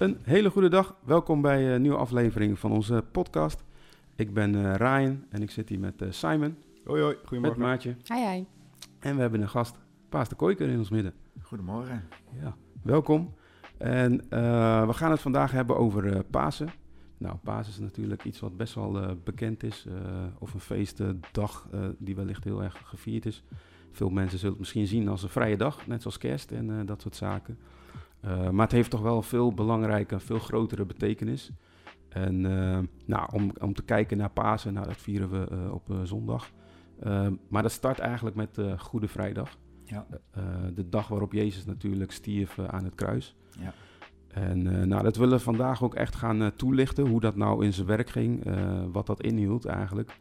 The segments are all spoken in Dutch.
Een hele goede dag. Welkom bij een nieuwe aflevering van onze podcast. Ik ben eh, Ryan en ik zit hier met eh, Simon, Hoi hoi, met goedemorgen. Maatje. Hi, hi. En we hebben een gast, Paas de Kooiker, in ons midden. Goedemorgen. Ja, welkom. En eh, we gaan het vandaag hebben over eh, Pasen. Nou, Pasen is natuurlijk iets wat best wel eh, bekend is. eh, of een feestdag eh, die wellicht heel erg gevierd is. Veel mensen zullen het misschien zien als een vrije dag, net zoals kerst en eh, dat soort zaken. Eh, maar het heeft toch wel veel belangrijke, veel grotere betekenis. En eh, nou, om, om te kijken naar Pasen, nou, dat vieren we eh, op zondag. Eh, maar dat start eigenlijk met Goede Vrijdag. Ja. De dag waarop Jezus natuurlijk stierf aan het kruis. Ja. En nou, dat willen we vandaag ook echt gaan toelichten, hoe dat nou in zijn werk ging, wat dat inhield eigenlijk.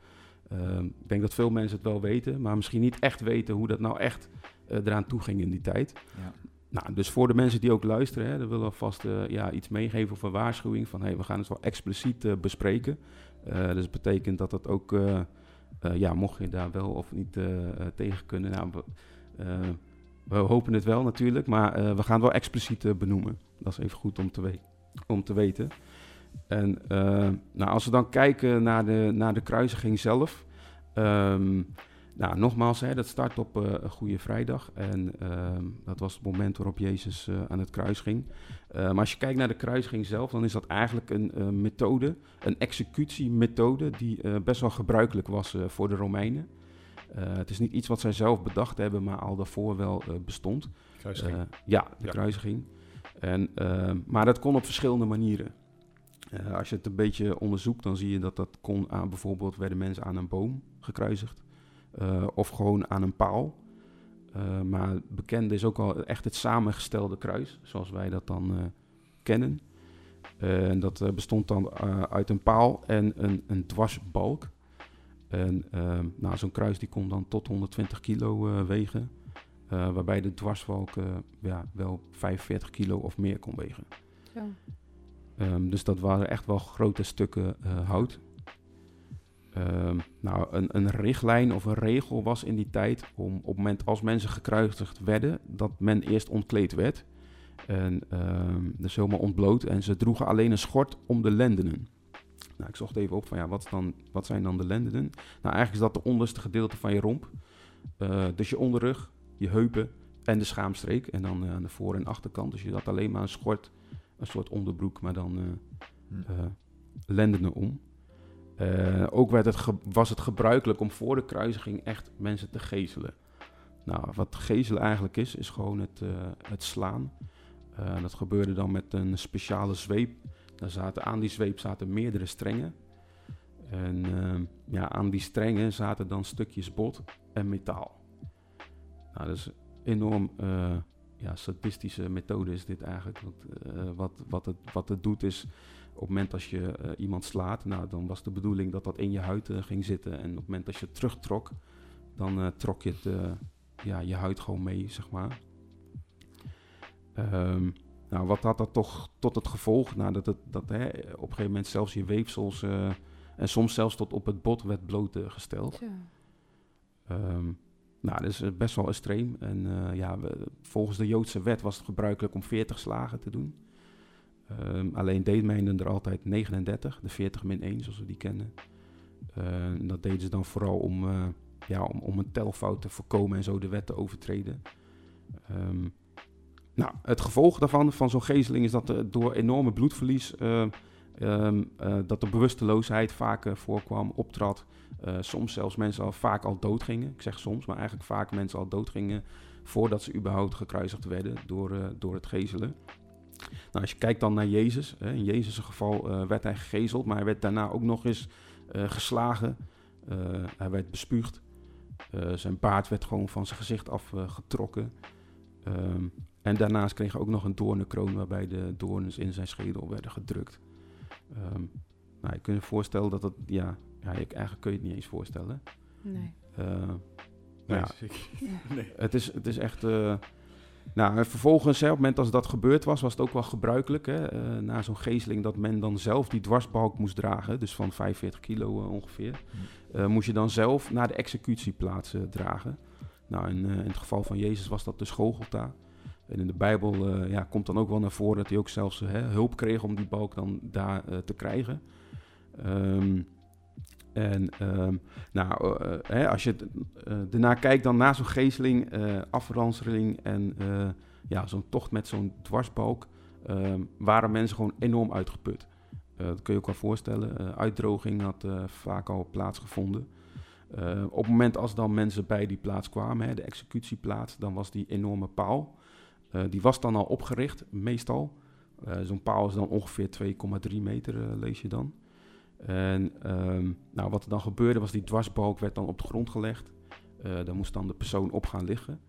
Eh, ik denk dat veel mensen het wel weten, maar misschien niet echt weten hoe dat nou echt eraan toe ging in die tijd. Ja. Nou, dus voor de mensen die ook luisteren, hè, dan willen we vast eh, ja, iets meegeven of een waarschuwing van hey, we gaan het wel expliciet eh, bespreken. Eh, dus dat betekent dat het ook, ja, mocht je daar wel of niet tegen kunnen, nou, we, we hopen het wel natuurlijk, maar we gaan het wel expliciet benoemen. Dat is even goed om te, om te weten. En nou, als we dan kijken naar de, naar de kruisiging zelf. ehm, nou, nogmaals, hè, dat start op een Goede Vrijdag. En ehm, dat was het moment waarop Jezus eh, aan het kruis ging. Maar als je kijkt naar de kruisiging zelf, dan is dat eigenlijk een eh, methode, een executiemethode, die best wel gebruikelijk was voor de Romeinen. Het is niet iets wat zij zelf bedacht hebben, maar al daarvoor wel bestond. Kruising. Eh, ja, de Ja. kruisiging. En, eh, maar dat kon op verschillende manieren. Als je het een beetje onderzoekt, dan zie je dat dat kon aan bijvoorbeeld werden mensen aan een boom gekruisigd. Eh, of gewoon aan een paal. Eh, maar bekend is ook al echt het samengestelde kruis, zoals wij dat dan eh, kennen. En dat bestond dan uit een paal en een, een dwarsbalk. En eh, nou, zo'n kruis die kon dan tot 120 kilo wegen. Waarbij de dwarsbalk ja, wel 45 kilo of meer kon wegen. Zo. Ehm, dus dat waren echt wel grote stukken hout. Ehm, nou, een, een richtlijn of een regel was in die tijd om op het moment als mensen gekruisigd werden, dat men eerst ontkleed werd. En ehm, dus helemaal ontbloot. En ze droegen alleen een schort om de lendenen. Nou, ik zocht even op van ja, wat, dan, wat zijn dan de lendenen? Nou, eigenlijk is dat de onderste gedeelte van je romp. Eh, dus je onderrug, je heupen en de schaamstreek. En dan eh, aan de voor- en achterkant. Dus je had alleen maar een schort, een soort onderbroek, maar dan eh, lendenen om. Eh, ook werd het was het gebruikelijk om voor de kruisiging echt mensen te gezelen. Nou, wat gezelen eigenlijk is, is gewoon het, eh, het slaan. Eh, dat gebeurde dan met een speciale zweep. Daar zaten, aan die zweep zaten meerdere strengen. En ehm, ja, aan die strengen zaten dan stukjes bot en metaal. Nou, dat is enorm ja, sadistische methode is dit eigenlijk. Want, wat, wat, het, wat het doet is, op het moment als je eh, iemand slaat, nou, dan was de bedoeling dat dat in je huid eh, ging zitten. En op het moment als je het terugtrok, dan eh, trok je het, ja, je huid gewoon mee, zeg maar. Ehm, nou, wat had dat toch tot het gevolg? Nou, dat, het, dat hè, op een gegeven moment zelfs je weefsels en soms zelfs tot op het bot werd blootgesteld. Ehm, nou, dat is best wel extreem. En ja, we- volgens de Joodse wet was het gebruikelijk om 40 slagen te doen. Ehm, alleen deed men er altijd 39, de 40 min 1 zoals we die kennen. Eh, en dat deden ze dan vooral om, eh, ja, om, om een telfout te voorkomen en zo de wet te overtreden. Ehm, nou, het gevolg daarvan, van zo'n gezeling, is dat door enorme bloedverlies, eh, ehm, eh, dat de bewusteloosheid vaak voorkwam, optrad. Soms zelfs mensen al vaak al dood gingen. Ik zeg soms, maar eigenlijk vaak mensen al dood gingen voordat ze überhaupt gekruisigd werden door, door het gezelen. Nou, als je kijkt dan naar Jezus, hè, in Jezus' geval eh, werd hij gegezeld, maar hij werd daarna ook nog eens eh, geslagen. Eh, hij werd bespuugd. Eh, zijn baard werd gewoon van zijn gezicht afgetrokken. getrokken. Ehm, en daarnaast kreeg hij ook nog een doornenkroon waarbij de doornen in zijn schedel werden gedrukt. Ehm, nou, je kunt je voorstellen dat het, ja, ja, ik, eigenlijk kun je het niet eens voorstellen. Nee. Eh, Nee. Ja. Nee. het is, het is echt. Nou, en vervolgens, hè, op het moment als dat gebeurd was, was het ook wel gebruikelijk. Hè, eh, na zo'n gezeling dat men dan zelf die dwarsbalk moest dragen. Dus van 45 kilo eh, ongeveer. eh, moest je dan zelf naar de executieplaats dragen. Nou, in, in het geval van Jezus was dat dus Golgotha. En in de Bijbel ja, komt dan ook wel naar voren dat hij ook zelfs hè, hulp kreeg om die balk dan daar te krijgen. Ehm, en ehm, nou, eh, eh, hè, als je uh, daarna kijkt, dan na zo'n geesteling, uh, afranseling en ja, zo'n tocht met zo'n dwarsbalk, ehm, waren mensen gewoon enorm uitgeput. dat kun je ook wel voorstellen. uitdroging had vaak al plaatsgevonden. op het moment als dan mensen bij die plaats kwamen, hè, de executieplaats, dan was die enorme paal. die was dan al opgericht, meestal. zo'n paal is dan ongeveer 2,3 meter, lees je dan. En um, nou, wat er dan gebeurde was die dwarsbalk werd dan op de grond gelegd. Uh, daar moest dan de persoon op gaan liggen.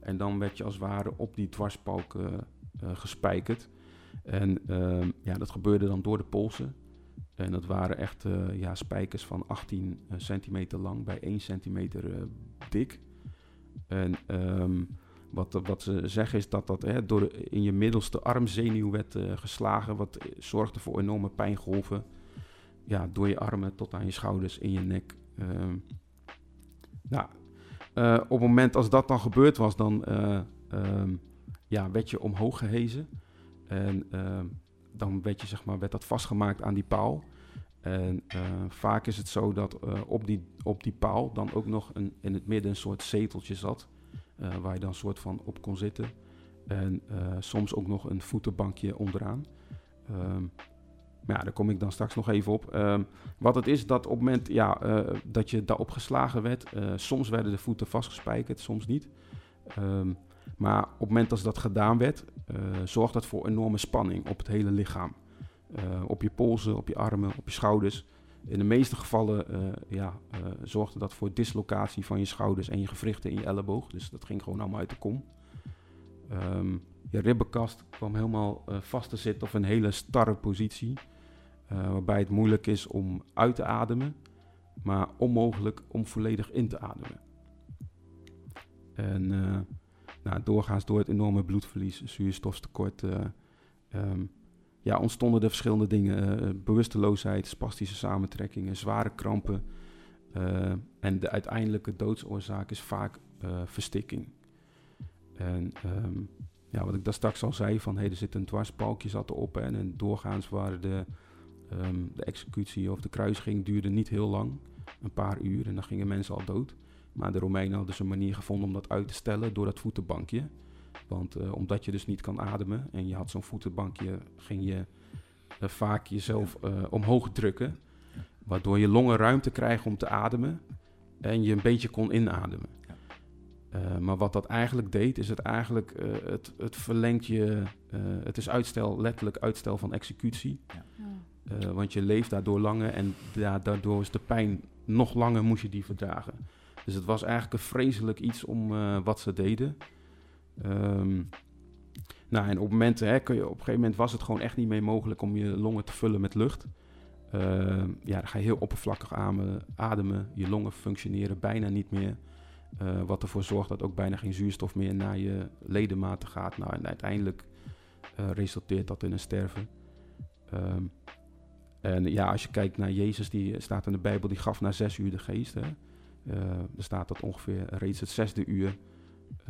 En dan werd je als het ware op die dwarsbalk uh, uh, gespijkerd. En um, ja, dat gebeurde dan door de polsen. En dat waren echt ja, spijkers van 18 centimeter lang bij 1 centimeter dik. En um, wat, wat ze zeggen is dat dat hè, door in je middelste armzenuw werd geslagen. Wat zorgde voor enorme pijngolven ja, door je armen tot aan je schouders, in je nek. Uh, nou, uh, op het moment als dat dan gebeurd was, dan uh, um, ja, werd je omhoog gehezen. En ehm, dan werd, je, zeg maar, werd dat vastgemaakt aan die paal. En eh, vaak is het zo dat op, die, op die paal dan ook nog een, in het midden een soort zeteltje zat. waar je dan soort van op kon zitten. En soms ook nog een voetenbankje onderaan. Ja, daar kom ik dan straks nog even op. Um, wat het is, dat op het moment ja, uh, dat je daarop geslagen werd, uh, soms werden de voeten vastgespijkerd, soms niet. Um, maar op het moment dat dat gedaan werd, uh, zorgt dat voor enorme spanning op het hele lichaam. op je polsen, op je armen, op je schouders. In de meeste gevallen ja, zorgde dat voor dislocatie van je schouders en je gewrichten in je elleboog. Dus dat ging gewoon allemaal uit de kom. Um, je ribbenkast kwam helemaal vast te zitten of een hele starre positie. Uh, waarbij het moeilijk is om uit te ademen, maar onmogelijk om volledig in te ademen. En uh, nou, doorgaans door het enorme bloedverlies, zuurstoftekort, um, ja, ontstonden er verschillende dingen. bewusteloosheid, spastische samentrekkingen, zware krampen. en de uiteindelijke doodsoorzaak is vaak verstikking. En um, ja, wat ik daar straks al zei, van hey, er zit een dwarspalkje zat erop. En doorgaans waren de, um, de executie of de kruising duurde niet heel lang. Een paar uur en dan gingen mensen al dood. Maar de Romeinen hadden dus een manier gevonden om dat uit te stellen door dat voetenbankje. Want uh, omdat je dus niet kan ademen en je had zo'n voetenbankje, ging je uh, vaak jezelf uh, omhoog drukken. Waardoor je longen ruimte krijgen om te ademen en je een beetje kon inademen. Maar wat dat eigenlijk deed, is het eigenlijk, het, het verlengt je, het is uitstel, letterlijk uitstel van executie. Ja. Want je leeft daardoor langer en ja, daardoor is de pijn nog langer moest je die verdragen. Dus het was eigenlijk een vreselijk iets om wat ze deden. Um, nou, en op momenten, hè, kun je, op een gegeven moment was het gewoon echt niet meer mogelijk om je longen te vullen met lucht. ja, dan ga je heel oppervlakkig ademen, je longen functioneren bijna niet meer. Uh, wat ervoor zorgt dat ook bijna geen zuurstof meer naar je ledematen gaat. Nou, en uiteindelijk resulteert dat in een sterven. Um, en ja, als je kijkt naar Jezus, die staat in de Bijbel, die gaf na zes uur de geest. Hè. Uh, er staat dat ongeveer reeds het zesde uur.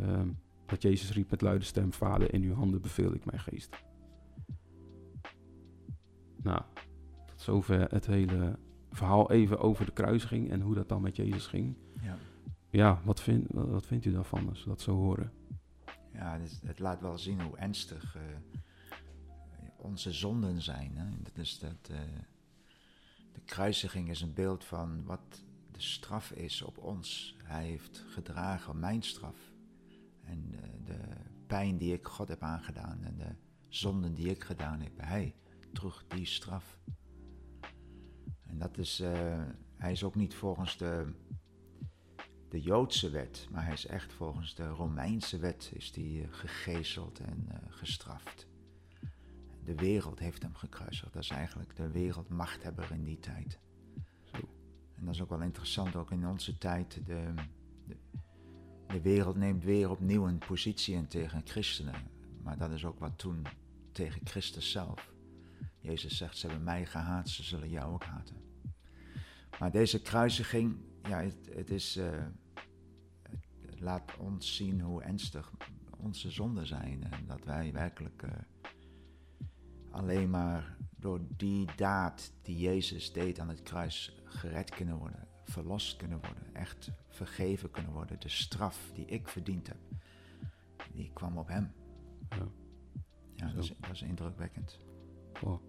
Um, dat Jezus riep met luide stem: Vader, in uw handen beveel ik mijn geest. Nou, tot zover het hele verhaal even over de kruisiging en hoe dat dan met Jezus ging. Ja ja, wat, vind, wat vindt u daarvan als we dat zo horen? Ja, het, het laat wel zien hoe ernstig uh, onze zonden zijn. Hè? Dat is dat, uh, de kruisiging is een beeld van wat de straf is op ons. Hij heeft gedragen mijn straf. En uh, de pijn die ik God heb aangedaan en de zonden die ik gedaan heb, hij droeg die straf. En dat is, hij is ook niet volgens de de Joodse wet, maar hij is echt volgens de Romeinse wet is die gegezeld en uh, gestraft. De wereld heeft hem gekruisigd. Dat is eigenlijk de wereldmachthebber in die tijd. Zo. En dat is ook wel interessant, ook in onze tijd. De, de, de wereld neemt weer opnieuw een positie in tegen christenen. Maar dat is ook wat toen tegen Christus zelf. Jezus zegt, ze hebben mij gehaat, ze zullen jou ook haten. Maar deze kruisiging, ja, het, het is, uh, het laat ons zien hoe ernstig onze zonden zijn. En dat wij werkelijk eh, alleen maar door die daad die Jezus deed aan het kruis gered kunnen worden, verlost kunnen worden, echt vergeven kunnen worden. De straf die ik verdiend heb, die kwam op hem. Ja. Ja, dat is, dat is indrukwekkend. Oh.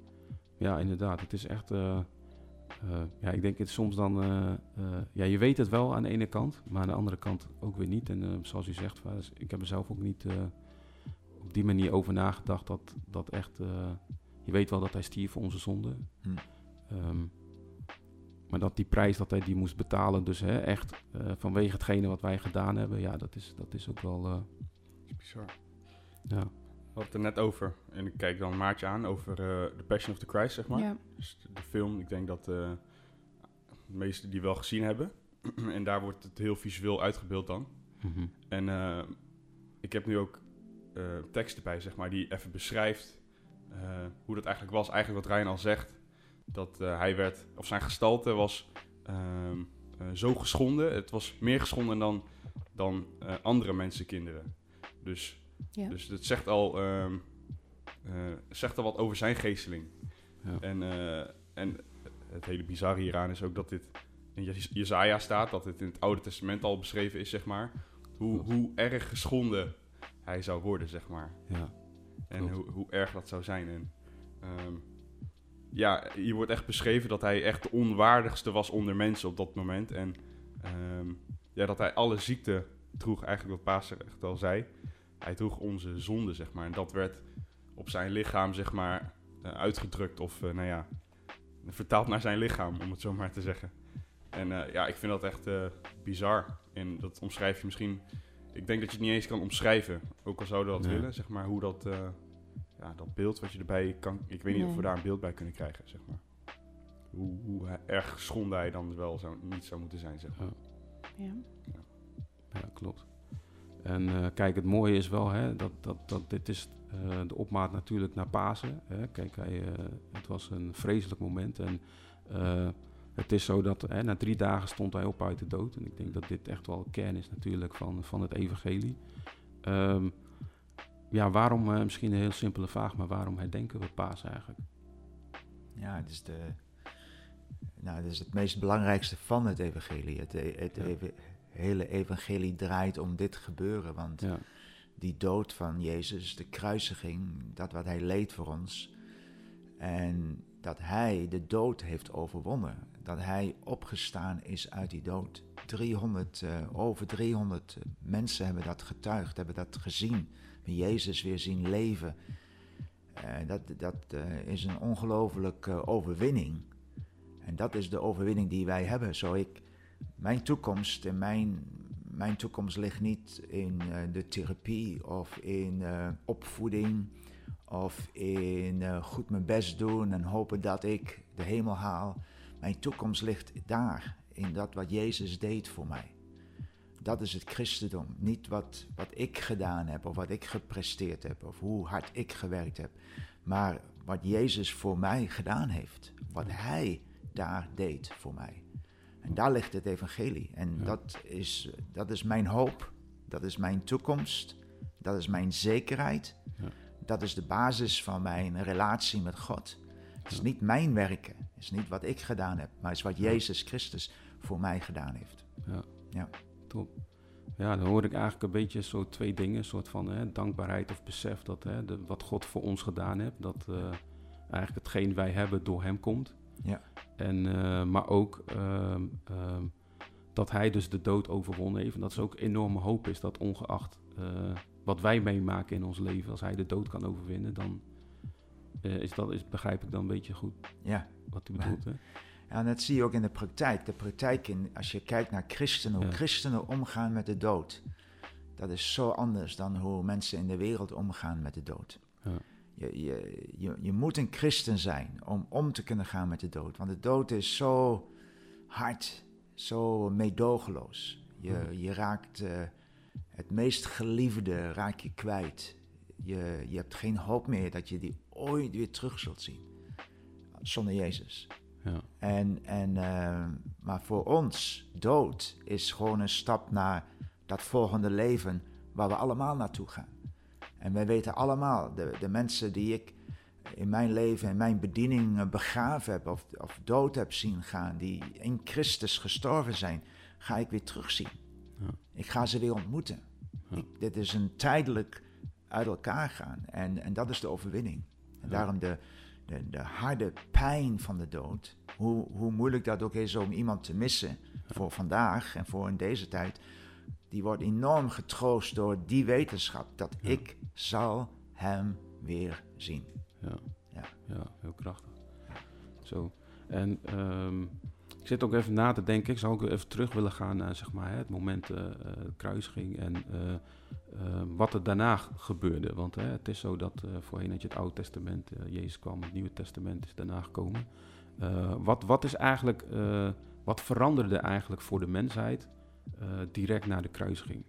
Ja, inderdaad. Het is echt. eh, eh, ja, ik denk het soms dan. eh, ja, je weet het wel aan de ene kant, maar aan de andere kant ook weer niet. En zoals u zegt, ik heb er zelf ook niet op die manier over nagedacht dat dat echt. eh, je weet wel dat hij stierf voor onze zonde. Hm. Ehm, maar dat die prijs dat hij die moest betalen, dus hè, echt eh, vanwege hetgene wat wij gedaan hebben, ja, dat is, dat is ook wel. eh, is bizar. ja. We hadden het er net over, en ik kijk dan Maartje aan, over eh The Passion of the Christ, zeg maar. Ja. Dus de, de film, ik denk dat eh, de meesten die wel gezien hebben. en daar wordt het heel visueel uitgebeeld dan. Mhm. En eh, ik heb nu ook eh, teksten bij, zeg maar, die even beschrijft eh, hoe dat eigenlijk was. Eigenlijk wat Ryan al zegt, dat eh, hij werd, of zijn gestalte was ehm, eh, zo geschonden. Het was meer geschonden dan, dan eh, andere mensenkinderen. Dus, Ja. dus het zegt al, ehm, eh, zegt al wat over zijn geesteling. Ja. En, eh, en het hele bizarre hieraan is ook dat dit in Jezaja staat, dat het in het Oude Testament al beschreven is, zeg maar. Hoe, hoe erg geschonden hij zou worden, zeg maar. ja. En hoe, hoe erg dat zou zijn. En, ehm, ja, hier wordt echt beschreven dat hij echt de onwaardigste was onder mensen op dat moment. En ehm, ja, dat hij alle ziekte droeg, eigenlijk wat Paas echt al zei. Hij droeg onze zonde, zeg maar. En dat werd op zijn lichaam, zeg maar, eh, uitgedrukt. Of, eh, nou ja, vertaald naar zijn lichaam, om het zo maar te zeggen. En eh, ja, ik vind dat echt bizar. En dat omschrijf je misschien... Ik denk dat je het niet eens kan omschrijven. Ook al zouden we dat Nee. willen, zeg maar. Hoe dat, eh, ja, dat beeld wat je erbij kan... Ik weet niet of we daar een beeld bij kunnen krijgen, zeg maar. Hoe, hoe erg geschonden hij dan wel zou, niet zou moeten zijn, zeg maar. Ja. Ja, klopt. En eh, kijk, het mooie is wel hè, dat, dat, dat dit is eh, de opmaat natuurlijk naar Pasen. Hè. Kijk, hij, eh, het was een vreselijk moment. En eh, het is zo dat hè, na drie dagen stond hij op uit de dood. En ik denk dat dit echt wel kern is natuurlijk van, van het evangelie. Ehm, ja, waarom, eh, misschien een heel simpele vraag, maar waarom herdenken we Pasen eigenlijk? Ja, het is, de, nou, het is het meest belangrijkste van het evangelie. Het, e- het Ja. hele evangelie draait om dit gebeuren. Want Ja, die dood van Jezus, de kruisiging, dat wat hij leed voor ons. En dat hij de dood heeft overwonnen. Dat hij opgestaan is uit die dood. 300, eh, over 300 mensen hebben dat getuigd, hebben dat gezien. Jezus weer zien leven. Eh, dat dat eh, is een ongelofelijke overwinning. En dat is de overwinning die wij hebben. Zo ik, mijn toekomst en mijn, mijn toekomst ligt niet in de therapie of in opvoeding of in goed mijn best doen en hopen dat ik de hemel haal. Mijn toekomst ligt daar, in dat wat Jezus deed voor mij. Dat is het christendom. Niet wat, wat ik gedaan heb of wat ik gepresteerd heb of hoe hard ik gewerkt heb. Maar wat Jezus voor mij gedaan heeft. Wat Hij daar deed voor mij. En daar ligt het evangelie. En Ja. dat, is, dat is mijn hoop. Dat is mijn toekomst. Dat is mijn zekerheid. Ja. Dat is de basis van mijn relatie met God. Het is Ja. niet mijn werken. Het is niet wat ik gedaan heb. Maar het is wat Jezus Christus voor mij gedaan heeft. top. Ja, dan hoor ik eigenlijk een beetje zo twee dingen. Een soort van hè, dankbaarheid of besef dat hè, de, wat God voor ons gedaan heeft. Dat eh, eigenlijk hetgeen wij hebben door hem komt. Ja. En, eh, maar ook ehm, ehm, dat hij dus de dood overwonnen heeft. En dat is ook enorme hoop is dat ongeacht eh, wat wij meemaken in ons leven. Als hij de dood kan overwinnen, dan eh, is dat, is, begrijp ik dan een beetje goed Ja. wat u bedoelt. Hè? Ja, en dat zie je ook in de praktijk. De praktijk, in, als je kijkt naar christenen, hoe Ja. christenen omgaan met de dood. Dat is zo anders dan hoe mensen in de wereld omgaan met de dood. Ja. Je, je, je, je moet een christen zijn om om te kunnen gaan met de dood. Want de dood is zo hard, zo meedogenloos. Je, je raakt eh, het meest geliefde raak je kwijt. Je, je hebt geen hoop meer dat je die ooit weer terug zult zien. Zonder Jezus. Ja. En, en, eh, maar voor ons, dood is gewoon een stap naar dat volgende leven waar we allemaal naartoe gaan. En wij weten allemaal, de, de mensen die ik in mijn leven, in mijn bediening begraven heb of, of dood heb zien gaan, die in Christus gestorven zijn, ga ik weer terugzien. Ja. Ik ga ze weer ontmoeten. Ja. Ik, dit is een tijdelijk uit elkaar gaan en, en dat is de overwinning. En daarom de, de, de harde pijn van de dood, hoe, hoe moeilijk dat ook is om iemand te missen voor vandaag en voor in deze tijd, die wordt enorm getroost door die wetenschap dat Ja. ik zal hem weer zien. Ja. Ja. ja, heel krachtig. Zo. En ehm, ik zit ook even na te denken. Ik zou ook even terug willen gaan naar zeg maar, het moment eh, kruising en eh, eh, wat er daarna gebeurde. Want het is zo dat eh, voorheen had je het Oude Testament, eh, Jezus kwam, het Nieuwe Testament is daarna gekomen. Eh, wat, wat is eigenlijk, wat veranderde eigenlijk voor de mensheid direct na de kruisiging?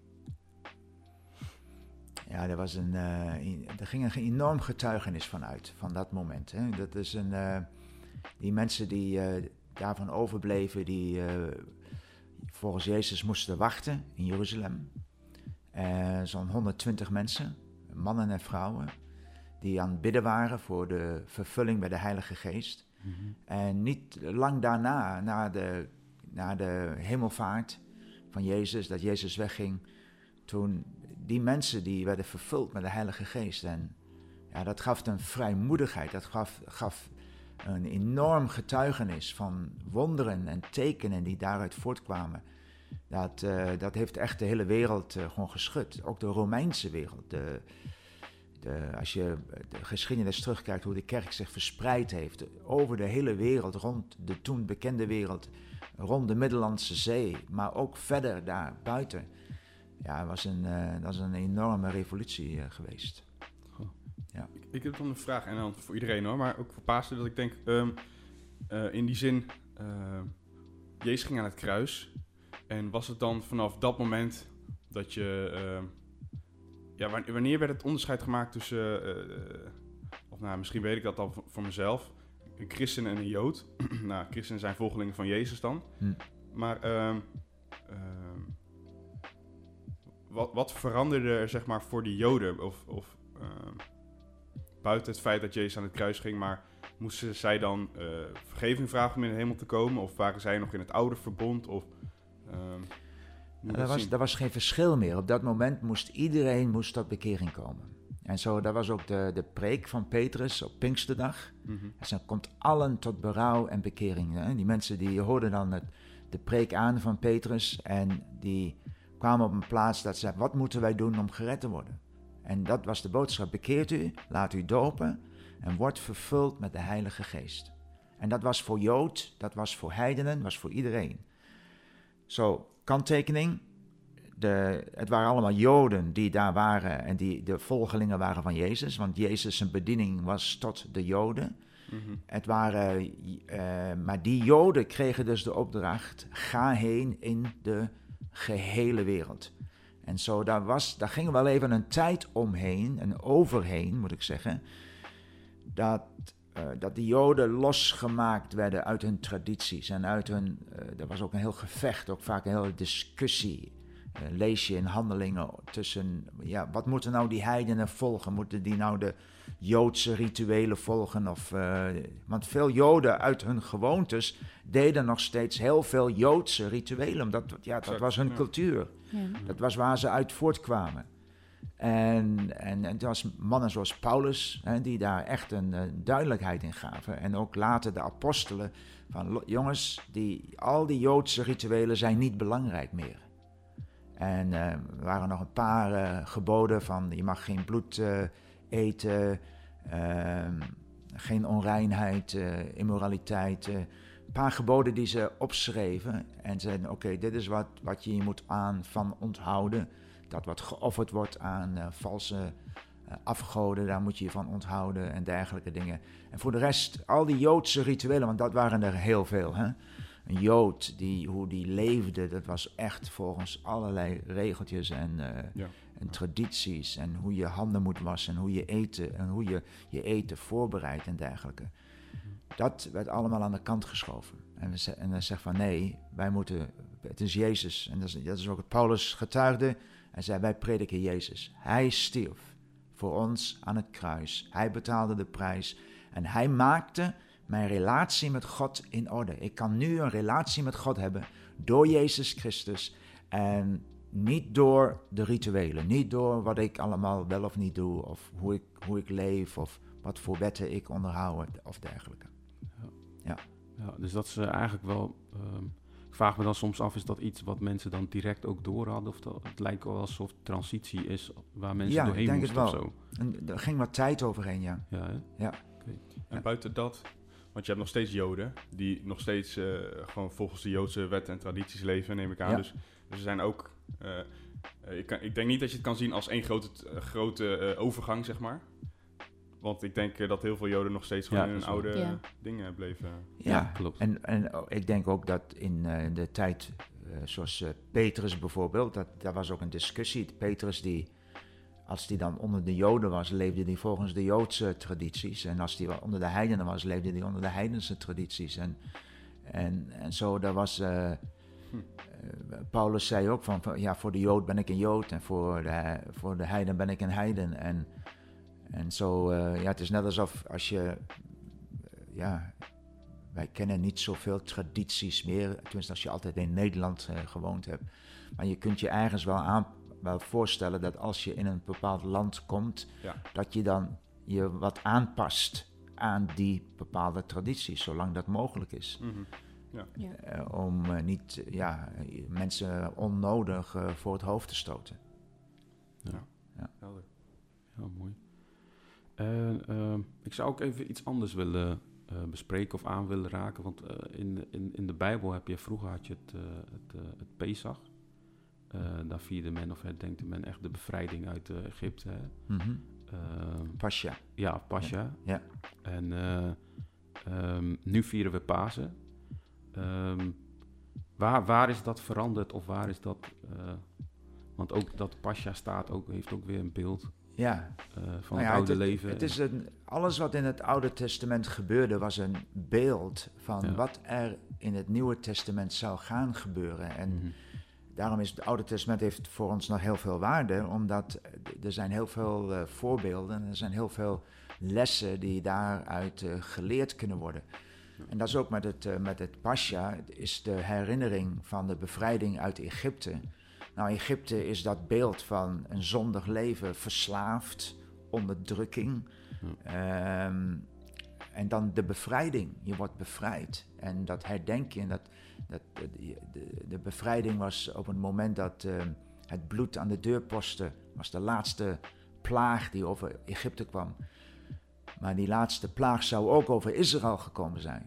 Ja, er, was een, er ging een enorm getuigenis van uit, van dat moment. Hè. Dat is een, die mensen die daarvan overbleven, die volgens Jezus moesten wachten in Jeruzalem. Eh, Zo'n 120 mensen, mannen en vrouwen, die aan het bidden waren voor de vervulling bij de Heilige Geest. En niet lang daarna, na de, na de hemelvaart van Jezus, dat Jezus wegging, toen die mensen die werden vervuld met de Heilige Geest. En ja, dat gaf een vrijmoedigheid, dat gaf, gaf een enorm getuigenis van wonderen en tekenen die daaruit voortkwamen. Dat, eh, dat heeft echt de hele wereld eh, gewoon geschud. Ook de Romeinse wereld. De, de, als je de geschiedenis terugkijkt, hoe de kerk zich verspreid heeft over de hele wereld, rond de toen bekende wereld, rond de Middellandse Zee, maar ook verder daar buiten. Ja, was een, eh, dat is een enorme revolutie geweest. Ik, ik heb dan een vraag, en dan voor iedereen hoor, maar ook voor Pasen, dat ik denk, ehm, eh, in die zin, Jezus ging aan het kruis. En was het dan vanaf dat moment dat je, ehm, ja, wa- wanneer werd het onderscheid gemaakt tussen, eh, eh, of nou, misschien weet ik dat al voor- mezelf, een christen en een jood. nou, christenen zijn volgelingen van Jezus dan. Hm. Maar ehm, ehm, wat, wat veranderde er zeg maar voor die joden? Of, of buiten het feit dat Jezus aan het kruis ging, maar moesten zij dan eh, vergeving vragen om in de hemel te komen? Of waren zij nog in het oude verbond? Of, Er dat was, was geen verschil meer. Op dat moment moest iedereen moest tot bekering komen. En zo, dat was ook de, de preek van Petrus op Pinksterdag. Mhm. En zo komt allen tot berouw en bekering. Hè? Die mensen die hoorden dan het, de preek aan van Petrus en die kwamen op een plaats dat ze zeiden, wat moeten wij doen om gered te worden? En dat was de boodschap, bekeert u, laat u dopen en wordt vervuld met de Heilige Geest. En dat was voor Jood, dat was voor heidenen, was voor iedereen. Zo, kanttekening, de, het waren allemaal Joden die daar waren en die de volgelingen waren van Jezus, want Jezus' zijn bediening was tot de Joden. Mhm. Het waren, eh, maar die Joden kregen dus de opdracht: ga heen in de gehele wereld. En zo, daar, was, daar ging wel even een tijd omheen, en overheen moet ik zeggen, dat, eh, dat die Joden losgemaakt werden uit hun tradities en uit hun. eh, er was ook een heel gevecht, ook vaak een hele discussie. eh, lees je in handelingen tussen, ja, wat moeten nou die heidenen volgen? Moeten die nou de Joodse rituelen volgen? Of, eh, want veel Joden uit hun gewoontes deden nog steeds heel veel Joodse rituelen, omdat ja, dat was hun cultuur. Ja. Dat was waar ze uit voortkwamen. En, en, en het was mannen zoals Paulus, hè, die daar echt een eh, duidelijkheid in gaven. En ook later de apostelen, van "Lo- jongens, die, al die Joodse rituelen zijn niet belangrijk meer. En eh, er waren nog een paar eh, geboden van je mag geen bloed eten, ehm, geen onreinheid, immoraliteit. een paar geboden die ze opschreven en zeiden: Oké, dit is wat, wat je je moet aan van onthouden. Dat wat geofferd wordt aan eh, valse eh, afgoden, daar moet je je van onthouden en dergelijke dingen. En voor de rest, al die Joodse rituelen, want dat waren er heel veel. Hè? Een Jood, die, hoe die leefde, dat was echt volgens allerlei regeltjes en, eh, Ja. en tradities. En hoe je handen moet wassen en hoe je eten en hoe je je eten voorbereidt en dergelijke. Dat werd allemaal aan de kant geschoven. En we en hij zegt van nee, wij moeten, het is Jezus. En dat is, dat is ook wat Paulus getuigde. Hij zei, wij prediken Jezus. Hij stierf voor ons aan het kruis. Hij betaalde de prijs en hij maakte mijn relatie met God in orde. Ik kan nu een relatie met God hebben door Jezus Christus en niet door de rituelen, niet door wat ik allemaal wel of niet doe, of hoe ik, hoe ik leef, of wat voor wetten ik onderhoud of dergelijke. Ja, dus dat is eh, eigenlijk wel. ehm, ik vraag me dan soms af, is dat iets wat mensen dan direct ook door hadden? Of dat, het lijkt wel alsof het transitie is waar mensen Ja, ik doorheen denk het moesten of wel. zo. En er ging wat tijd overheen, ja. Ja, hè? Ja. En Ja. buiten dat, want je hebt nog steeds Joden die nog steeds eh, gewoon volgens de Joodse wetten en tradities leven, neem ik aan. Ja. Dus, dus er zijn ook. eh, eh, ik, kan, ik denk niet dat je het kan zien als één grote, grote eh, overgang, zeg maar. Want ik denk eh, dat heel veel Joden nog steeds gewoon Ja, in hun oude. Ja. dingen bleven. Ja, klopt. En, en oh, ik denk ook dat in eh, de tijd, eh, zoals Petrus bijvoorbeeld, dat, daar was ook een discussie. Petrus, die, als die dan onder de Joden was, leefde hij volgens de Joodse tradities. En als hij onder de heidenen was, leefde hij onder de heidense tradities. En, en, en zo, daar was... eh, Hm. Paulus zei ook van, van, ja, voor de Jood ben ik een Jood en voor de, voor de heiden ben ik een heiden. En, en zo, eh, ja, het is net alsof als je, eh, ja, wij kennen niet zoveel tradities meer, tenminste als je altijd in Nederland eh, gewoond hebt. Maar je kunt je ergens wel, aan, wel voorstellen dat als je in een bepaald land komt, Ja. dat je dan je wat aanpast aan die bepaalde tradities, zolang dat mogelijk is. Mhm. Eh, om niet ja, mensen onnodig voor het hoofd te stoten. Helder. Ja, mooi. En, ehm, ik zou ook even iets anders willen eh, bespreken of aan willen raken. Want eh, in, in, in de Bijbel heb je vroeger had je het, eh, het, het Pesach. Daar vierde men of herdenkte men echt de bevrijding uit Egypte. Hè? Mhm. Ehm, Pasja. ja, Pascha. Ja. En eh, ehm, nu vieren we Pasen. Waar, waar is dat veranderd of waar is dat... want ook dat Pascha staat ook, heeft ook weer een beeld Ja, eh, van Nou het oude het, leven. Het is een, alles wat in het Oude Testament gebeurde was een beeld van Ja. wat er in het Nieuwe Testament zou gaan gebeuren. En Mhm. daarom is het Oude Testament heeft voor ons nog heel veel waarde, omdat er zijn heel veel eh, voorbeelden en er zijn heel veel lessen die daaruit eh, geleerd kunnen worden. En dat is ook met het, met het Pascha, is de herinnering van de bevrijding uit Egypte. Nou, Egypte is dat beeld van een zondig leven, verslaafd, onderdrukking. Ehm, en dan de bevrijding, je wordt bevrijd. En dat herdenk je, en dat, dat, de, de, bevrijding was op het moment dat ehm, het bloed aan de deurposten was de laatste plaag die over Egypte kwam. Maar die laatste plaag zou ook over Israël gekomen zijn.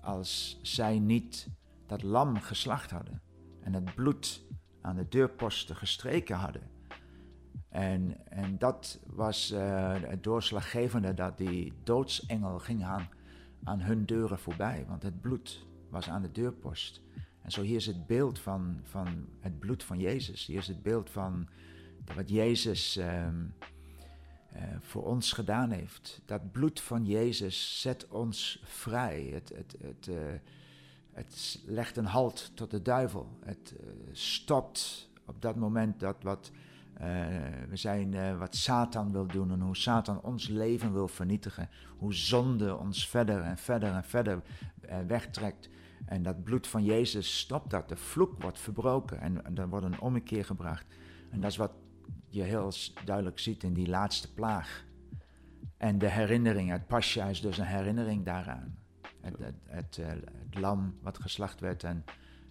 Als zij niet dat lam geslacht hadden en het bloed aan de deurposten gestreken hadden. En, en dat was eh, het doorslaggevende dat die doodsengel ging aan, aan hun deuren voorbij, want het bloed was aan de deurpost. En zo hier is het beeld van, van het bloed van Jezus. Hier is het beeld van wat Jezus ehm, eh, voor ons gedaan heeft. Dat bloed van Jezus zet ons vrij. Het, het, het, eh, het legt een halt tot de duivel. Het eh, stopt op dat moment dat wat eh, we zijn eh, wat Satan wil doen en hoe Satan ons leven wil vernietigen. Hoe zonde ons verder en verder en verder wegtrekt. En dat bloed van Jezus stopt dat. De vloek wordt verbroken en, er wordt een ommekeer gebracht. En dat is wat je heel duidelijk ziet in die laatste plaag. En de herinnering, het pasja is dus een herinnering daaraan. Het, het, het, eh, het lam wat geslacht werd en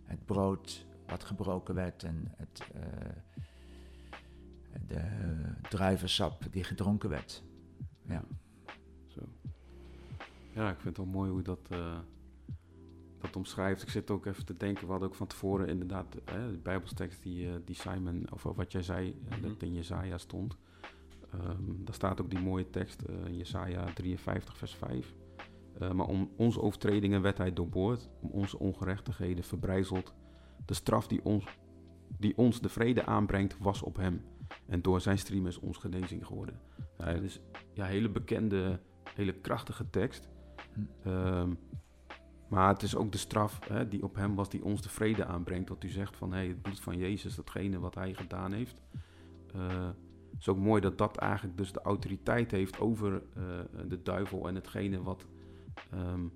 het brood wat gebroken werd en het, eh, de druivensap die gedronken werd. Ja. Zo. Ja, ik vind het wel mooi hoe dat, eh, dat omschrijft. Ik zit ook even te denken, we hadden ook van tevoren inderdaad eh, de bijbelstekst die, die Simon, of wat jij zei, Mhm. dat in Jezaja stond. Ehm, daar staat ook die mooie tekst in Jesaja 53 vers 5. Eh, maar om onze overtredingen werd hij doorboord, om onze ongerechtigheden verbrijzeld. De straf die ons, die ons de vrede aanbrengt, was op hem. En door zijn stream is ons genezing geworden. Ja, is ja, hele bekende, hele krachtige tekst. Hm. Ehm, maar het is ook de straf hè, die op hem was, die ons de vrede aanbrengt. Wat u zegt van hey, het bloed van Jezus, datgene wat hij gedaan heeft. eh, het is ook mooi dat dat eigenlijk dus de autoriteit heeft over eh, de duivel en hetgene wat ehm,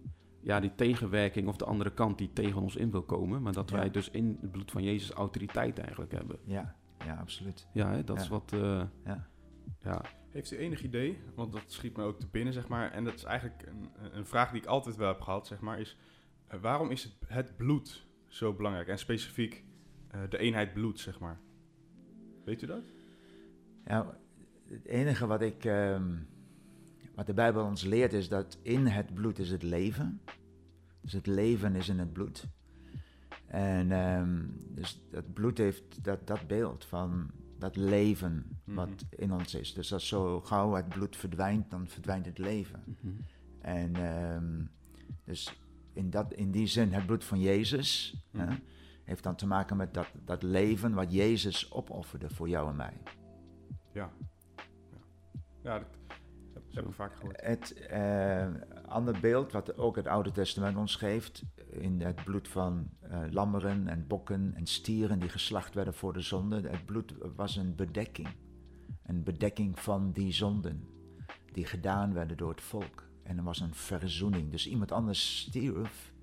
ja, die tegenwerking of de andere kant die tegen ons in wil komen. Maar dat Ja. wij dus in het bloed van Jezus autoriteit eigenlijk hebben. Ja, ja absoluut. Ja, hè, dat is wat. eh, Ja. ja. Heeft u enig idee, want dat schiet me ook te binnen, zeg maar, en dat is eigenlijk een, een vraag die ik altijd wel heb gehad, zeg maar, is eh, waarom is het, het bloed zo belangrijk en specifiek eh, de eenheid bloed, zeg maar? Weet u dat? Ja, het enige wat ik, ehm, wat de Bijbel ons leert is dat in het bloed is het leven. Dus het leven is in het bloed. En ehm, dus dat bloed heeft dat, dat beeld van dat leven wat Mhm. in ons is. Dus als zo gauw het bloed verdwijnt, dan verdwijnt het leven. Mhm. En ehm, dus in, dat, in die zin, het bloed van Jezus Mhm. hè, heeft dan te maken met dat, dat leven wat Jezus opofferde voor jou en mij. Ja. Ja, ja dat ik vaak gehoord. Het eh, andere beeld wat ook het Oude Testament ons geeft, in het bloed van eh, lammeren en bokken en stieren die geslacht werden voor de zonde, het bloed was een bedekking. Een bedekking van die zonden die gedaan werden door het volk. En er was een verzoening. Dus iemand anders stierf,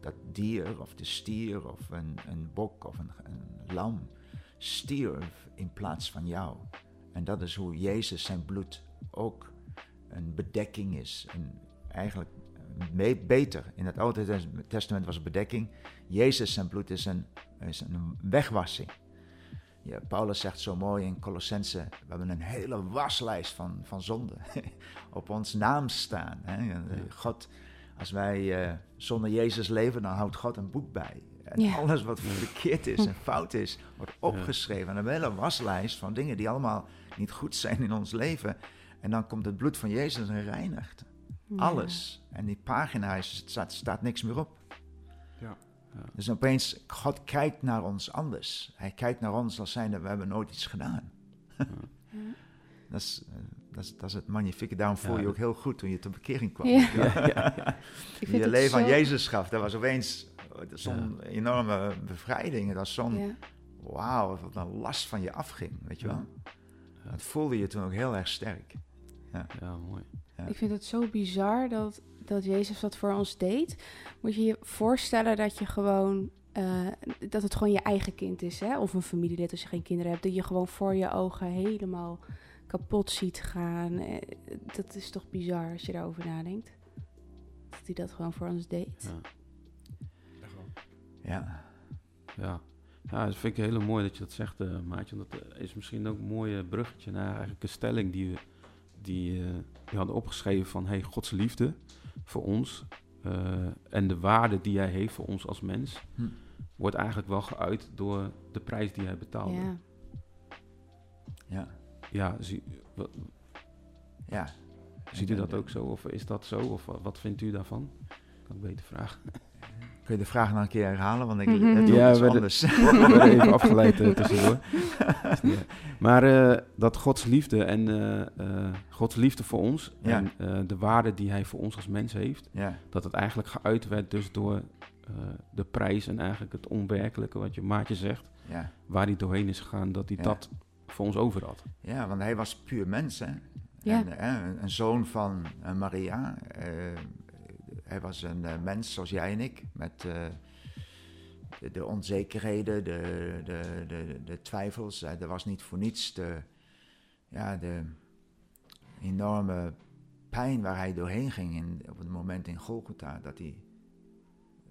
dat dier of de stier of een, een bok of een, een lam, stierf in plaats van jou. En dat is hoe Jezus zijn bloed ook een bedekking is. Een, eigenlijk me- beter. In het Oude Tes- Testament was bedekking. Jezus zijn bloed is een, is een wegwassing. Ja, Paulus zegt zo mooi in Colossense, we hebben een hele waslijst van, van zonden op ons naam staan. Hè? En, eh, God, als wij eh, zonder Jezus leven, dan houdt God een boek bij. En Ja. alles wat verkeerd is en fout is, wordt opgeschreven. En een hele waslijst van dingen die allemaal niet goed zijn in ons leven. En dan komt het bloed van Jezus en reinigt alles. En die pagina is, staat, staat niks meer op. Ja. Dus opeens, God kijkt naar ons anders. Hij kijkt naar ons als zijnde, we hebben nooit iets gedaan. dat, is, eh, dat, is, dat is het magnifieke. Daarom voel Ja, je dat- ook heel goed toen je tot bekering kwam. Ja. Ja, je leven aan zo- Jezus gaf, dat was opeens zo'n enorme bevrijding. Dat was zo'n, Ja. wauw, wat een last van je afging, weet je wel. Dat voelde je toen ook heel erg sterk. Ja, mooi. Ja. Ik vind het zo bizar dat, dat Jezus dat voor ons deed. Moet je je voorstellen dat je gewoon. eh, dat het gewoon je eigen kind is, hè? Of een familielid als je geen kinderen hebt. Dat je gewoon voor je ogen helemaal kapot ziet gaan. Eh, Dat is toch bizar als je daarover nadenkt. Dat hij dat gewoon voor ons deed. Ja. Ja, Ja. ja, dat vind ik heel mooi dat je dat zegt, eh Maatje. Want dat is misschien ook een mooi bruggetje naar eigenlijk een stelling die we die, eh, die hadden opgeschreven van hey, Gods liefde voor ons eh, en de waarde die hij heeft voor ons als mens, Hm. wordt eigenlijk wel geuit door de prijs die hij betaalde. Ja. ja, Ja, zie, wat, ja. ziet u dat ook zo? Of is dat zo? Of wat, wat vindt u daarvan? Kan ik beter vragen. Kun je de vraag nog een keer herhalen? Want ik Mhm. het doe Ja, iets we- anders. We werden even afgeleid eh, tussendoor. Maar eh, dat Gods liefde en eh, Gods liefde voor ons Ja. en eh, de waarde die hij voor ons als mens heeft, ja, dat het eigenlijk geuit werd dus door eh, de prijs en eigenlijk het onwerkelijke, wat je maatje zegt, ja. waar hij doorheen is gegaan, dat hij Ja. dat voor ons over had. ja, want hij was puur mens, hè? Ja. En, een- zoon van eh, Maria. Hij was een eh, mens zoals jij en ik, met eh, de, de onzekerheden, de, de, de, de twijfels. Eh, er was niet voor niets de, ja, de enorme pijn waar hij doorheen ging in, op het moment in Golgotha. Dat hij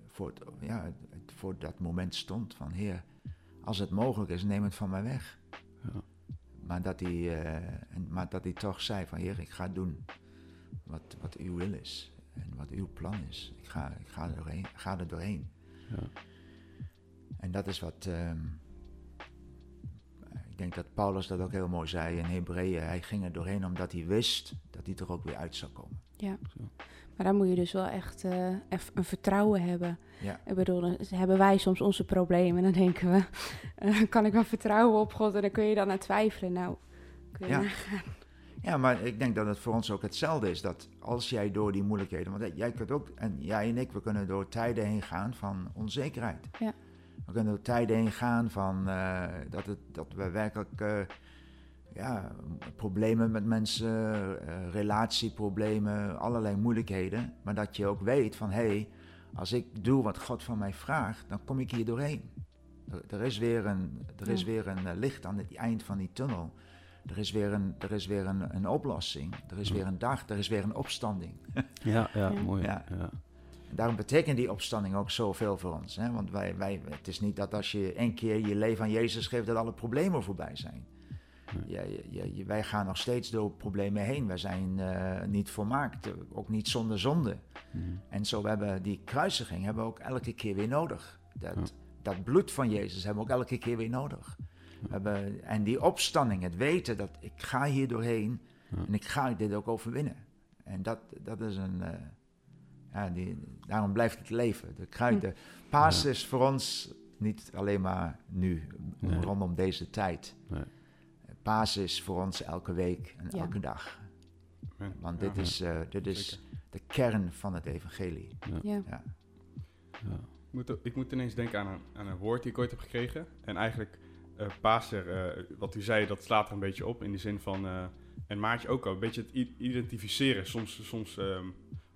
voor, het, ja, voor dat moment stond van, Heer, als het mogelijk is, neem het van mij weg. Ja. Maar dat, hij, maar dat hij toch zei van, Heer, ik ga doen wat, wat uw wil is. En wat uw plan is. Ik ga, ik ga, er, doorheen, ga er doorheen. Ja. En dat is wat. ehm, ik denk dat Paulus dat ook heel mooi zei in Hebreeën. Hij ging er doorheen omdat hij wist dat hij er ook weer uit zou komen. Maar daar moet je dus wel echt eh, eff- een vertrouwen hebben. Ja. Ik bedoel, dan hebben wij soms onze problemen en dan denken we, eh, kan ik wel vertrouwen op God? En dan kun je dan aan twijfelen. Nou, kun je Ja. nagaan. Ja, maar ik denk dat het voor ons ook hetzelfde is. Dat als jij door die moeilijkheden. Want jij kunt ook. En jij en ik, we kunnen door tijden heen gaan van onzekerheid. Ja. We kunnen door tijden heen gaan van. eh, dat, het, dat we werkelijk. eh, ja, problemen met mensen, eh, relatieproblemen, allerlei moeilijkheden. Maar dat je ook weet van hé, hey, als ik doe wat God van mij vraagt, dan kom ik hier doorheen. Er, er is weer een, er is weer een licht aan het eind van die tunnel. Er is weer een, er is weer een, een oplossing. Er is Ja. weer een dag, er is weer een opstanding. Ja, ja, mooi. Ja. Daarom betekent die opstanding ook zoveel voor ons. Hè? Want wij, wij, het is niet dat als je één keer je leven aan Jezus geeft, dat alle problemen voorbij zijn. Ja, wij gaan nog steeds door problemen heen. Wij zijn eh, niet volmaakt, ook niet zonder zonde. Mhm. En zo hebben we die kruisiging hebben we ook elke keer weer nodig. Dat, Ja. dat bloed van Jezus hebben we ook elke keer weer nodig. Hebben, en die opstanding, het weten dat ik ga hier doorheen Ja. en ik ga dit ook overwinnen. En dat, dat is een... eh, ja, die, daarom blijft het leven. De kruid, Hm. de paas is voor ons niet alleen maar nu, Nee. rondom deze tijd. Nee. Paas is voor ons elke week en Ja. elke dag. Want Ja. dit is, eh, dit is Zeker. de kern van het evangelie. Ja. Ja. Ja. Ik moet, ik moet ineens denken aan een, aan een woord die ik ooit heb gekregen. En eigenlijk, eh Paser, eh, wat u zei, dat slaat er een beetje op. In de zin van, eh, en Maartje ook al, een beetje het identificeren. Soms, soms ehm,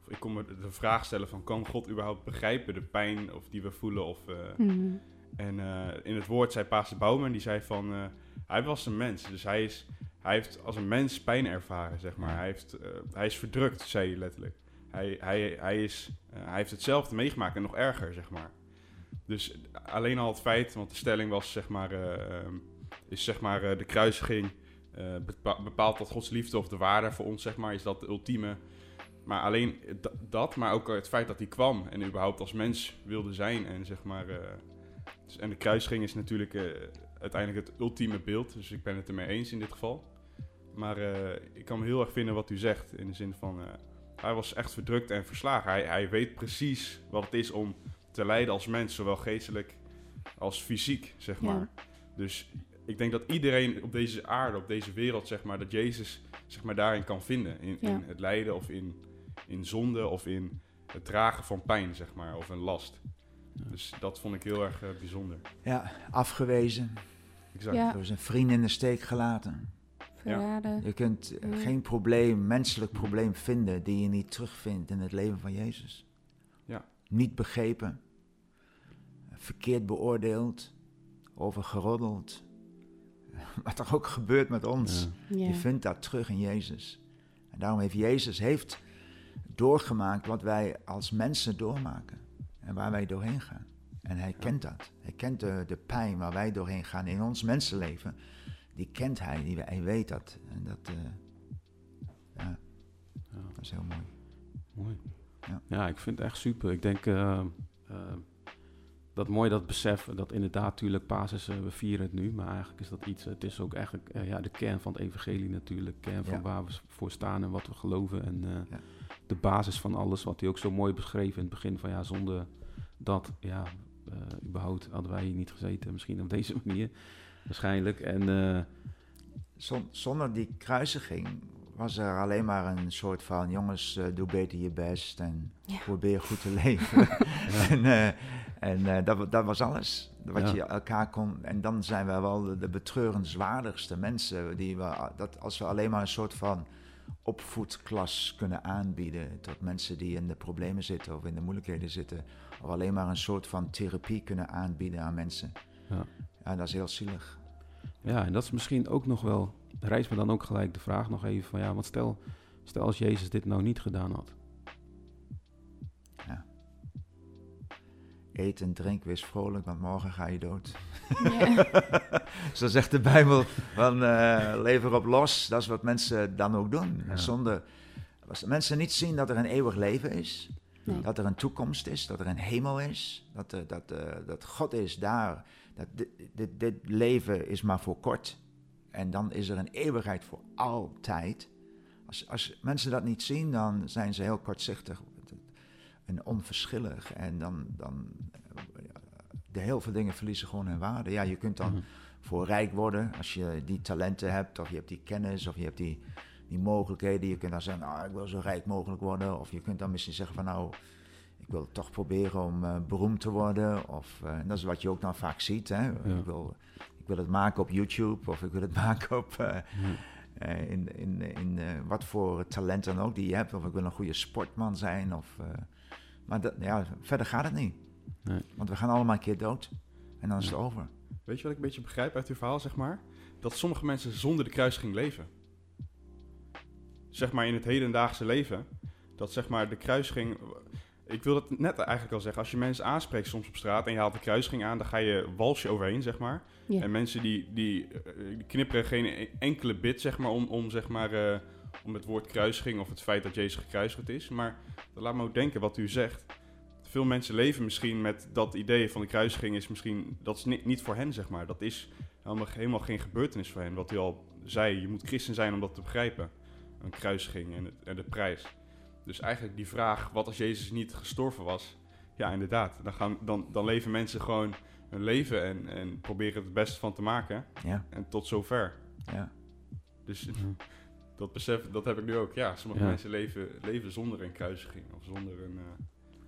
ik kom me de vraag stellen van, kan God überhaupt begrijpen de pijn of die we voelen? Of, Mhm. En in het woord zei Paser Bouwman, die zei van, hij was een mens. Dus hij, is, hij heeft als een mens pijn ervaren, zeg maar. Hij, heeft, hij is verdrukt, zei hij letterlijk. Hij, hij, hij, is, hij heeft hetzelfde meegemaakt en nog erger, zeg maar. Dus alleen al het feit, want de stelling was, zeg maar, eh, ehm, is zeg maar eh, de kruisiging eh, bepa- bepaalt dat Gods liefde of de waarde voor ons, zeg maar, is dat de ultieme. Maar alleen dat, maar ook het feit dat hij kwam en überhaupt als mens wilde zijn en zeg maar. dus- en de kruisiging is natuurlijk uiteindelijk het ultieme beeld, dus ik ben het ermee eens in dit geval. Maar ik kan me heel erg vinden wat u zegt, in de zin van, hij was echt verdrukt en verslagen. Hij, hij weet precies wat het is om te lijden als mens, zowel geestelijk als fysiek, zeg Ja. maar. Dus ik denk dat iedereen op deze aarde, op deze wereld, zeg maar, dat Jezus zeg maar, daarin kan vinden. In, Ja. in het lijden of in, in zonde of in het dragen van pijn, zeg maar, of een last. Dus dat vond ik heel erg eh, bijzonder. Ja, afgewezen. Exact. Ja. Door zijn vriend in de steek gelaten. Verraden. Je kunt eh, Ja. geen probleem, menselijk probleem vinden die je niet terugvindt in het leven van Jezus. Ja. Niet begrepen, verkeerd beoordeeld, overgeroddeld. Wat toch ook gebeurt met ons. Ja. Ja. Je vindt dat terug in Jezus. En daarom heeft Jezus heeft doorgemaakt wat wij als mensen doormaken. En waar wij doorheen gaan. En hij kent dat. Hij kent de, de pijn waar wij doorheen gaan in ons mensenleven. Die kent hij, die, hij weet dat. En dat, eh, ja, Ja. dat is heel mooi. Mooi. Ja. Ja. ik vind het echt super. Ik denk eh, eh, dat mooi dat besef, dat inderdaad natuurlijk Pasen, uh, we vieren het nu, maar eigenlijk is dat iets, het is ook eigenlijk eh, ja, de kern van het evangelie natuurlijk, kern van Ja. waar we voor staan en wat we geloven en eh, Ja. de basis van alles, wat hij ook zo mooi beschreef in het begin van ja, zonder dat, ja, eh, überhaupt hadden wij hier niet gezeten, misschien op deze manier, waarschijnlijk. En eh, Zon- zonder die kruisiging was er alleen maar een soort van... jongens, eh, doe beter je best en Ja. probeer goed te leven. en eh, en eh, dat, dat was alles wat Ja. je elkaar kon... En dan zijn we wel de, de betreurenswaardigste mensen... Die we, dat als we alleen maar een soort van opvoedklas kunnen aanbieden... tot mensen die in de problemen zitten of in de moeilijkheden zitten... of alleen maar een soort van therapie kunnen aanbieden aan mensen... Ja. ja dat is heel zielig. Ja, en dat is misschien ook nog wel. Rijst me dan ook gelijk de vraag nog even van ja, want stel, stel als Jezus dit nou niet gedaan had. Eet en drink, wees vrolijk, want morgen ga je dood. Ja. Zo zegt de Bijbel, van eh lever op los. Dat is wat mensen dan ook doen. Ja. Zonder, als mensen niet zien dat er een eeuwig leven is, Nee. dat er een toekomst is, dat er een hemel is, dat, er- dat, eh, dat God is daar. Dat dit, dit, dit leven is maar voor kort. En dan is er een eeuwigheid voor altijd. Als, als mensen dat niet zien, dan zijn ze heel kortzichtig en onverschillig. En dan, dan de heel veel dingen verliezen gewoon hun waarde. Ja, je kunt dan Mhm. voor rijk worden als je die talenten hebt, of je hebt die kennis, of je hebt die, die mogelijkheden. Je kunt dan zeggen, nou, ik wil zo rijk mogelijk worden. Of je kunt dan misschien zeggen van, nou, ik wil toch proberen om eh, beroemd te worden. Of, eh, en dat is wat je ook dan vaak ziet. Hè? Ik, wil, ik wil het maken op YouTube of ik wil het maken op... eh, in in, in wat voor talent dan ook die je hebt. Of ik wil een goede sportman zijn. Of, maar dat, ja, verder gaat het niet. Nee. Want we gaan allemaal een keer dood. En dan is het over. Weet je wat ik een beetje begrijp uit uw verhaal, zeg maar? Dat sommige mensen zonder de kruisiging leven. Zeg maar in het hedendaagse leven. Dat zeg maar de kruisiging... Ik wil dat net eigenlijk al zeggen. Als je mensen aanspreekt soms op straat en je haalt de kruisiging aan... dan ga je walsje overheen, zeg maar. Ja. En mensen die, die, eh, die knipperen geen e- enkele bit, zeg maar, om, om, zeg maar, eh, om het woord kruisiging of het feit dat Jezus gekruisigd is. Maar dat laat me ook denken wat u zegt. Veel mensen leven misschien met dat idee van de kruisiging is misschien, dat is ni- niet voor hen, zeg maar. Dat is helemaal, helemaal geen gebeurtenis voor hen. Wat u al zei, je moet christen zijn om dat te begrijpen. Een kruisiging en, het, en de prijs. Dus eigenlijk die vraag, wat als Jezus niet gestorven was? Ja, inderdaad. Dan, gaan, dan, dan leven mensen gewoon hun leven en, en proberen er het beste van te maken. Ja, En tot zover. ja. Dus. Dat besef, dat heb ik nu ook. Ja, sommige Ja. mensen leven, leven zonder een kruisiging of zonder een... eh,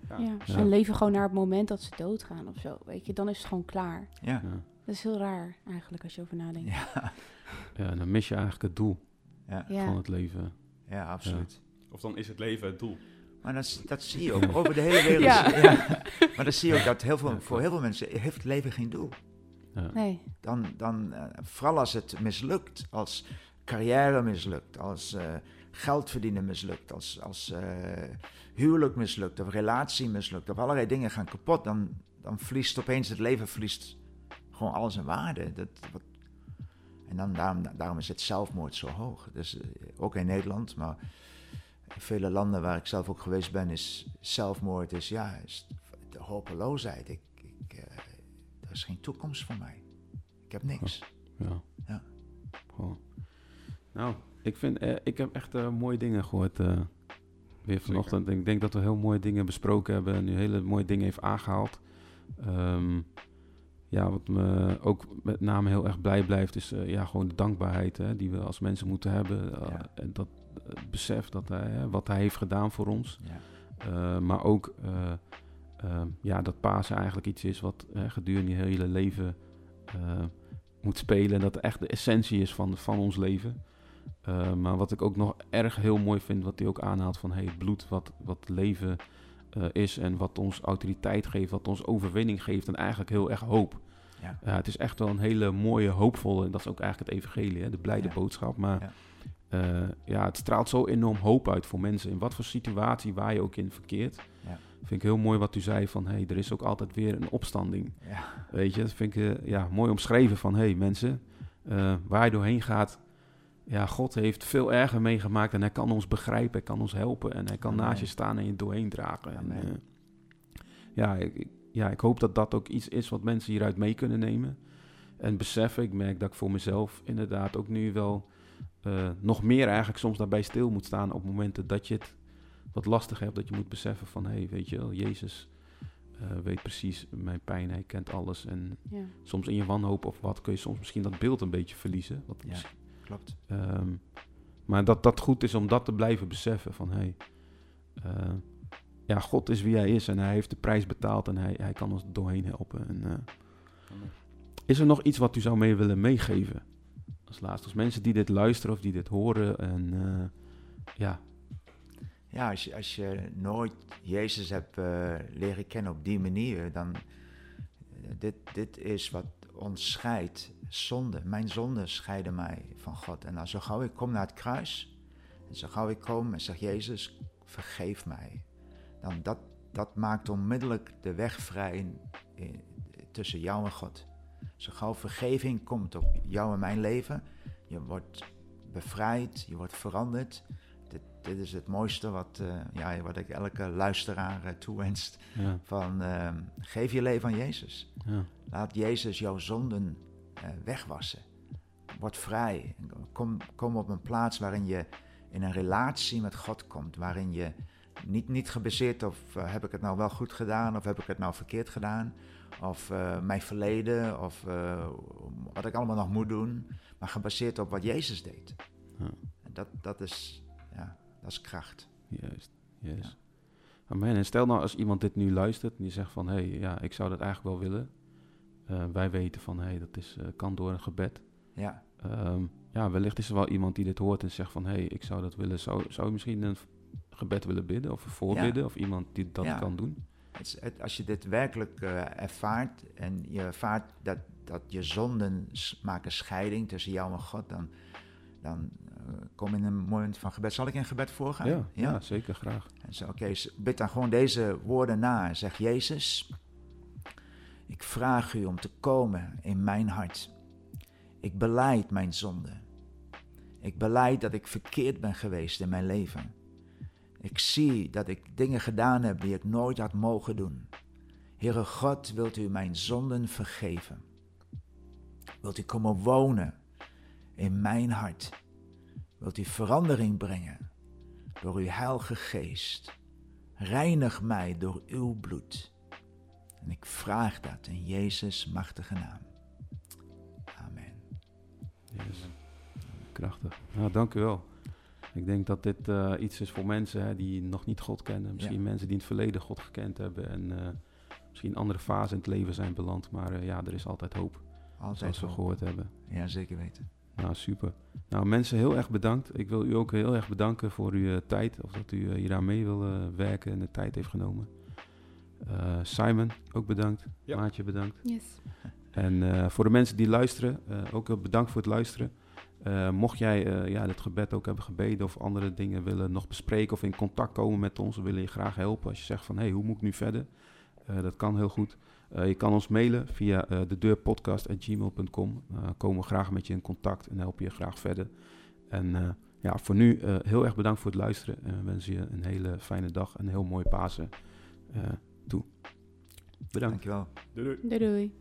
ja. Ja, Ja. Ze leven gewoon naar het moment dat ze doodgaan of zo. Weet je, dan is het gewoon klaar. Ja. Ja. Dat is heel raar eigenlijk als je over nadenkt. Ja. ja, dan mis je eigenlijk het doel van het leven. ja, absoluut. Of dan is het leven het doel. Maar dat, dat zie je ook over de hele wereld. Ja. Ja. Maar dan zie je ook dat heel veel, voor heel veel mensen heeft het leven geen doel. Ja. Nee. Dan, dan eh, vooral als het mislukt, als carrière mislukt, als eh, geld verdienen mislukt, als, als eh, huwelijk mislukt, of relatie mislukt, of allerlei dingen gaan kapot, dan, dan verliest opeens het leven verliest gewoon alles in waarde. Dat, wat, en dan, daarom, daarom is het zelfmoord zo hoog. Dus ook in Nederland, maar in vele landen waar ik zelf ook geweest ben, is zelfmoord is, ja, is de hopeloosheid. Ik, ik, er is geen toekomst voor mij. Ik heb niks. Ja. Ja. Gewoon. Nou, ik, vind, eh, ik heb echt eh, mooie dingen gehoord. eh, weer vanochtend. Ik denk dat we heel mooie dingen besproken hebben. En u hele mooie dingen heeft aangehaald. Ehm, ja, wat me ook met name heel erg blij blijft, is ja, gewoon de dankbaarheid hè, die we als mensen moeten hebben. Ja. En dat besef dat hij, hè, wat hij heeft gedaan voor ons. Ja. Maar ook uh, ja, dat Pasen eigenlijk iets is wat gedurende je hele leven moet spelen. En dat echt de essentie is van, van ons leven. Uh, maar wat ik ook nog erg heel mooi vind, wat hij ook aanhaalt van hey, bloed wat, wat leven uh, is en wat ons autoriteit geeft, wat ons overwinning geeft en eigenlijk heel erg hoop. Ja. Het is echt wel een hele mooie, hoopvolle, en dat is ook eigenlijk het evangelie, hè, de blijde Ja. boodschap. Maar Ja. uh, ja, het straalt zo enorm hoop uit voor mensen. In wat voor situatie waar je ook in verkeert. Ja. Vind ik heel mooi wat u zei van, hey, er is ook altijd weer een opstanding. Ja. Weet je, dat vind ik ja, mooi omschreven van, hey mensen, waar je doorheen gaat, ja, God heeft veel erger meegemaakt en hij kan ons begrijpen, hij kan ons helpen en hij kan Amen. naast je staan en je doorheen dragen. En, uh, ja, ik, ik- ja, ik hoop dat dat ook iets is wat mensen hieruit mee kunnen nemen. En beseffen, ik merk dat ik voor mezelf inderdaad ook nu wel uh, nog meer eigenlijk soms daarbij stil moet staan op momenten dat je het wat lastig hebt. Dat je moet beseffen van, hé, hey, weet je wel, Jezus uh, weet precies mijn pijn, hij kent alles. En Ja. soms in je wanhoop of wat kun je soms misschien dat beeld een beetje verliezen. Wat Ja. Klopt. Ehm, maar dat dat goed is om dat te blijven beseffen van hey, eh, ja, God is wie hij is en hij heeft de prijs betaald en hij, hij kan ons doorheen helpen. En, eh, is er nog iets wat u zou mee willen meegeven? Als laatste, als mensen die dit luisteren of die dit horen en eh, ja, Ja, als je, als je nooit Jezus hebt leren kennen op die manier, dan dit, dit is wat ons scheidt. Zonde. Mijn zonde scheiden mij van God. En als zo gauw ik kom naar het kruis, en zo gauw ik kom en zeg Jezus, vergeef mij. Dan dat, dat maakt onmiddellijk de weg vrij in- tussen jou en God. Zo gauw vergeving komt op jou en mijn leven, je wordt bevrijd, je wordt veranderd. Dit, is het mooiste wat, eh, ja, wat ik elke luisteraar eh, toewenst. ja, Van, eh, geef je leven aan Jezus. ja, Laat Jezus jouw zonden eh, wegwassen. Word vrij. Kom, kom op een plaats waarin je in een relatie met God komt. Waarin je niet, niet gebaseerd op heb ik het nou wel goed gedaan of heb ik het nou verkeerd gedaan. Of mijn verleden of wat ik allemaal nog moet doen. Maar gebaseerd op wat Jezus deed. Ja. En dat, dat, is, dat is kracht. juist, juist. Amen. En stel nou als iemand dit nu luistert en die zegt van hé, hey, ja, ik zou dat eigenlijk wel willen. eh, wij weten van, hé, hey, dat is, eh, kan door een gebed. Ja, Ehm, ja, wellicht is er wel iemand die dit hoort en zegt van... hé, hey, ik zou dat willen. Zou, zou je misschien een gebed willen bidden of een voorbidden? Of iemand die dat Ja. kan doen? het is- het- als je dit werkelijk eh, ervaart en je ervaart dat, dat je zonden maken scheiding tussen jou en God, dan, dan eh, kom in een moment van gebed. Zal ik in gebed voorgaan? Ja, ja. zeker, graag. En zo, oké, bid dan gewoon deze woorden na. Zeg, Jezus, ik vraag u om te komen in mijn hart. Ik beleid mijn zonde. Ik beleid dat ik verkeerd ben geweest in mijn leven. Ik zie dat ik dingen gedaan heb die ik nooit had mogen doen. Heere God, wilt u mijn zonden vergeven? Wilt u komen wonen in mijn hart? Wilt u verandering brengen door uw heilige geest? Reinig mij door uw bloed. En ik vraag dat in Jezus' machtige naam. Amen. Yes. Krachtig. Nou, dank u wel. Ik denk dat dit eh, iets is voor mensen hè, die nog niet God kennen. Misschien Ja. mensen die in het verleden God gekend hebben en eh, misschien andere fase in het leven zijn beland. Maar eh, ja, er is altijd hoop, Altijd zoals we hoop. gehoord hebben. Ja, zeker weten. Nou, super. Nou, mensen, heel erg bedankt. Ik wil u ook heel erg bedanken voor uw eh, tijd. Of dat u eh, hier aan mee wil eh, werken en de tijd heeft genomen. Eh, Simon, ook bedankt. Ja. Maatje, bedankt. Yes. En eh, voor de mensen die luisteren, eh, ook heel bedankt voor het luisteren. Eh, mocht jij eh, ja, dit gebed ook hebben gebeden of andere dingen willen nog bespreken of in contact komen met ons, we willen je graag helpen. Als je zegt van, hé, hey, hoe moet ik nu verder? Eh, dat kan heel goed. Eh, je kan ons mailen via eh de deurpodcast.gmail.com. Eh komen we graag met je in contact en helpen je graag verder. En eh, ja, voor nu eh, heel erg bedankt voor het luisteren. En we wensen je een hele fijne dag en een heel mooi Pasen eh, toe. Bedankt. Dankjewel. Doei doei. Doei doei.